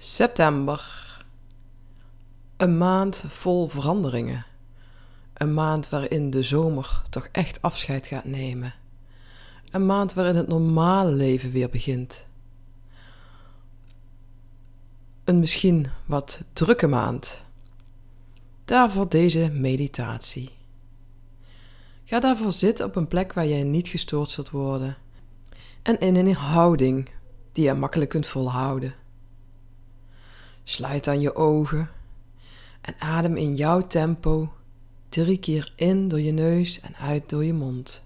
September. Een maand vol veranderingen. Een maand waarin de zomer toch echt afscheid gaat nemen. Een maand waarin het normale leven weer begint. Een misschien wat drukke maand. Daarvoor deze meditatie. Ga daarvoor zitten op een plek waar jij niet gestoord zult worden. En in een houding die je makkelijk kunt volhouden. Sluit dan je ogen en adem in jouw tempo drie keer in door je neus en uit door je mond.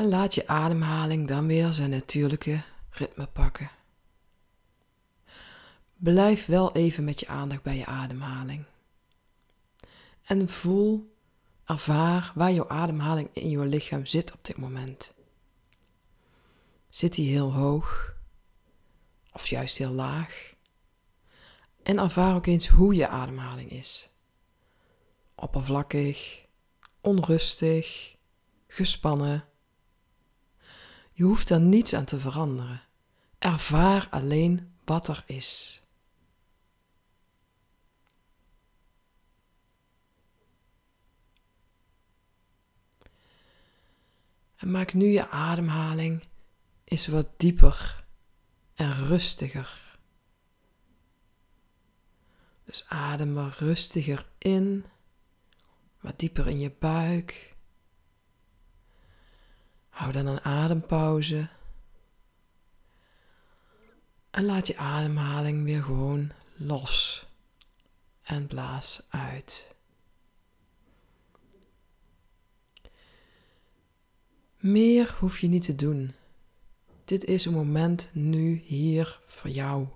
En laat je ademhaling dan weer zijn natuurlijke ritme pakken. Blijf wel even met je aandacht bij je ademhaling. En voel, ervaar waar jouw ademhaling in je lichaam zit op dit moment. Zit die heel hoog of juist heel laag? En ervaar ook eens hoe je ademhaling is. Oppervlakkig, onrustig, gespannen je hoeft er niets aan te veranderen. Ervaar alleen wat er is. En maak nu je ademhaling eens wat dieper en rustiger. Dus adem wat rustiger in, wat dieper in je buik. Hou dan een adempauze. En laat je ademhaling weer gewoon los. En blaas uit. Meer hoef je niet te doen. Dit is een moment nu hier voor jou.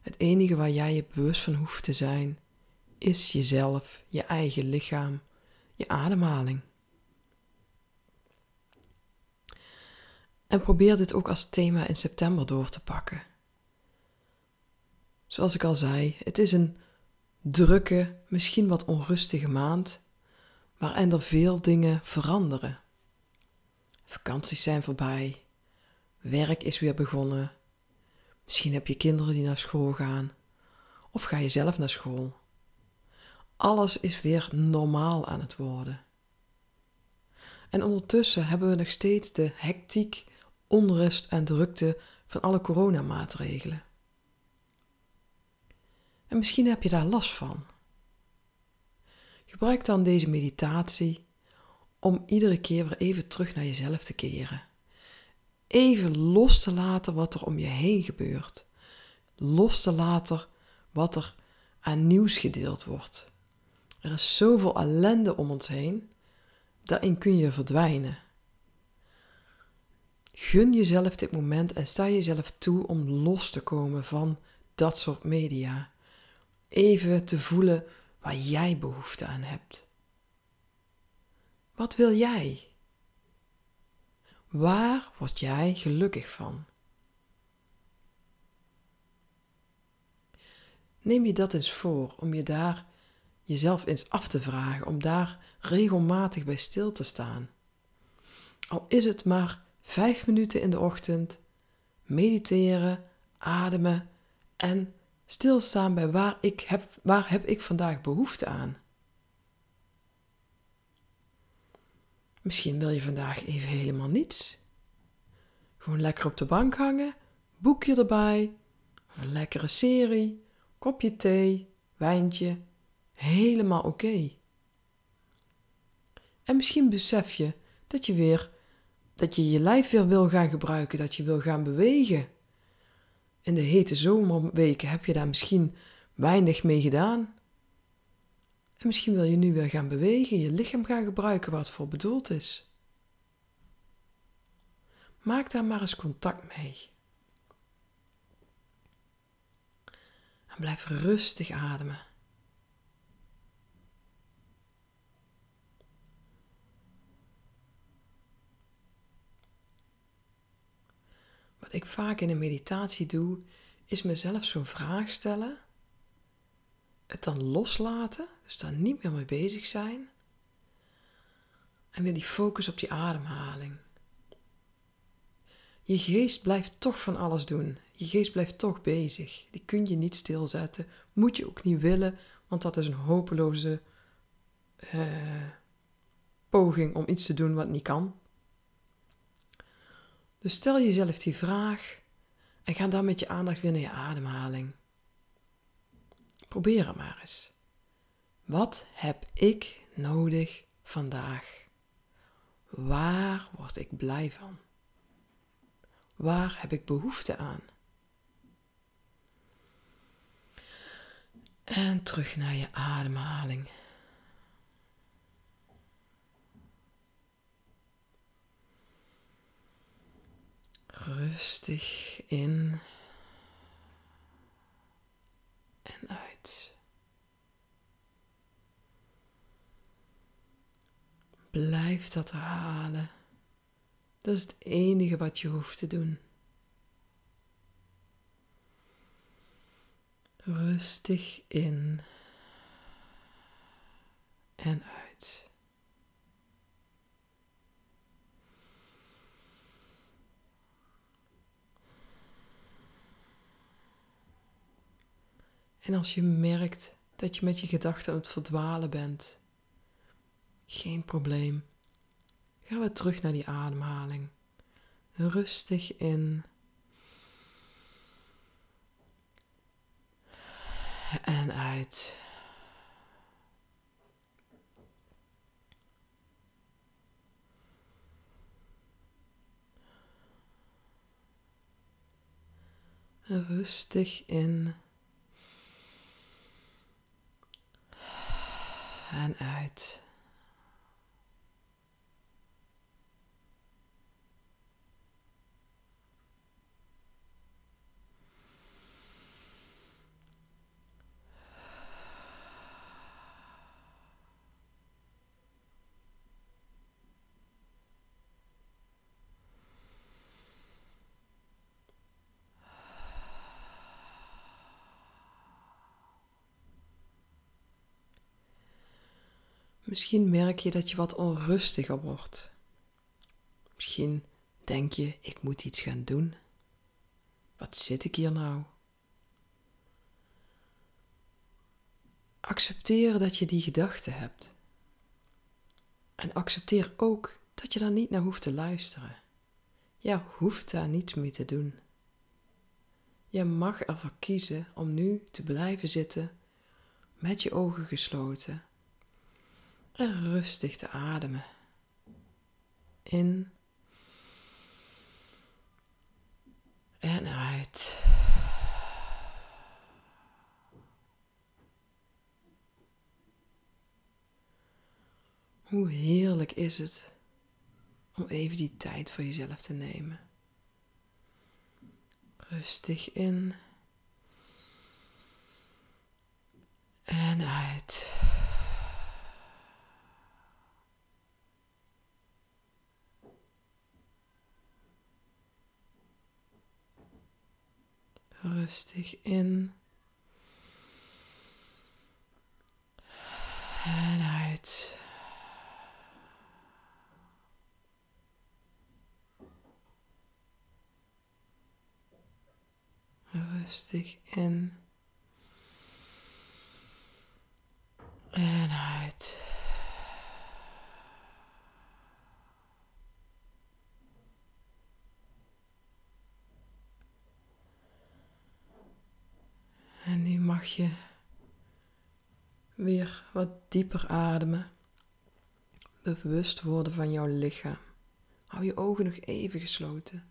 Het enige waar jij je bewust van hoeft te zijn, is jezelf, je eigen lichaam, je ademhaling. En probeer dit ook als thema in september door te pakken. Zoals ik al zei, het is een drukke, misschien wat onrustige maand, waarin er veel dingen veranderen. Vakanties zijn voorbij, werk is weer begonnen, misschien heb je kinderen die naar school gaan, of ga je zelf naar school. Alles is weer normaal aan het worden. En ondertussen hebben we nog steeds de hectiek onrust en drukte van alle coronamaatregelen. En misschien heb je daar last van. Gebruik dan deze meditatie om iedere keer weer even terug naar jezelf te keren. Even los te laten wat er om je heen gebeurt. Los te laten wat er aan nieuws gedeeld wordt. Er is zoveel ellende om ons heen, daarin kun je verdwijnen. Gun jezelf dit moment en sta jezelf toe om los te komen van dat soort media. Even te voelen waar jij behoefte aan hebt. Wat wil jij? Waar word jij gelukkig van? Neem je dat eens voor om je daar jezelf eens af te vragen, om daar regelmatig bij stil te staan. Al is het maar vijf minuten in de ochtend, mediteren, ademen en stilstaan bij waar, ik heb, waar heb ik vandaag behoefte aan. Misschien wil je vandaag even helemaal niets. Gewoon lekker op de bank hangen, boekje erbij, een lekkere serie, kopje thee, wijntje, helemaal oké. En misschien besef je dat je weer dat je je lijf weer wil gaan gebruiken, dat je wil gaan bewegen. In de hete zomerweken heb je daar misschien weinig mee gedaan. En misschien wil je nu weer gaan bewegen, je lichaam gaan gebruiken wat voor bedoeld is. Maak daar maar eens contact mee. En blijf rustig ademen. Wat ik vaak in een meditatie doe, is mezelf zo'n vraag stellen, het dan loslaten, dus daar niet meer mee bezig zijn, en weer die focus op die ademhaling. Je geest blijft toch van alles doen. Je geest blijft toch bezig. Die kun je niet stilzetten. Moet je ook niet willen, want dat is een hopeloze uh, poging om iets te doen wat niet kan. Dus stel jezelf die vraag en ga dan met je aandacht weer naar je ademhaling. Probeer het maar eens. Wat heb ik nodig vandaag? Waar word ik blij van? Waar heb ik behoefte aan? En terug naar je ademhaling. Rustig in en uit. Blijf dat herhalen. Dat is het enige wat je hoeft te doen. Rustig in en uit. En als je merkt dat je met je gedachten aan het verdwalen bent, geen probleem. Gaan we terug naar die ademhaling. Rustig in. En uit. Rustig in. En uit. Misschien merk je dat je wat onrustiger wordt. Misschien denk je, ik moet iets gaan doen. Wat zit ik hier nou? Accepteer dat je die gedachten hebt. En accepteer ook dat je daar niet naar hoeft te luisteren. Je hoeft daar niets mee te doen. Je mag ervoor kiezen om nu te blijven zitten met je ogen gesloten en rustig te ademen. In en uit. Hoe heerlijk is het om even die tijd voor jezelf te nemen. Rustig in en uit. Rustig in. En uit. Rustig in. En uit. En nu mag je weer wat dieper ademen. Bewust worden van jouw lichaam. Hou je ogen nog even gesloten.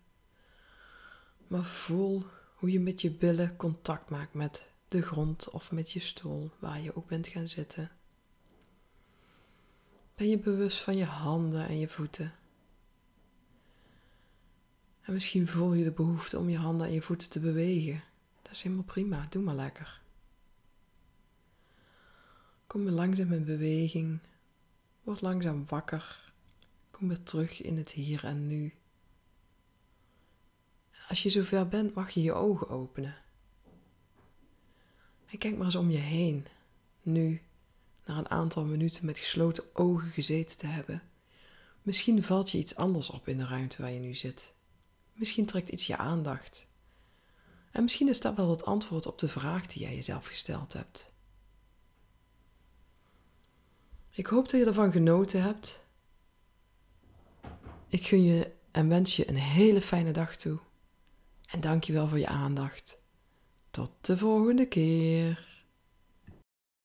Maar voel hoe je met je billen contact maakt met de grond of met je stoel waar je ook bent gaan zitten. Ben je bewust van je handen en je voeten? En misschien voel je de behoefte om je handen en je voeten te bewegen. Dat is helemaal prima, doe maar lekker. Kom weer langzaam in beweging, word langzaam wakker, kom weer terug in het hier en nu. als je zover bent, mag je je ogen openen. En kijk maar eens om je heen, nu, na een aantal minuten met gesloten ogen gezeten te hebben. Misschien valt je iets anders op in de ruimte waar je nu zit. Misschien trekt iets je aandacht. En misschien is dat wel het antwoord op de vraag die jij jezelf gesteld hebt. Ik hoop dat je ervan genoten hebt. Ik gun je en wens je een hele fijne dag toe. En dank je wel voor je aandacht. Tot de volgende keer.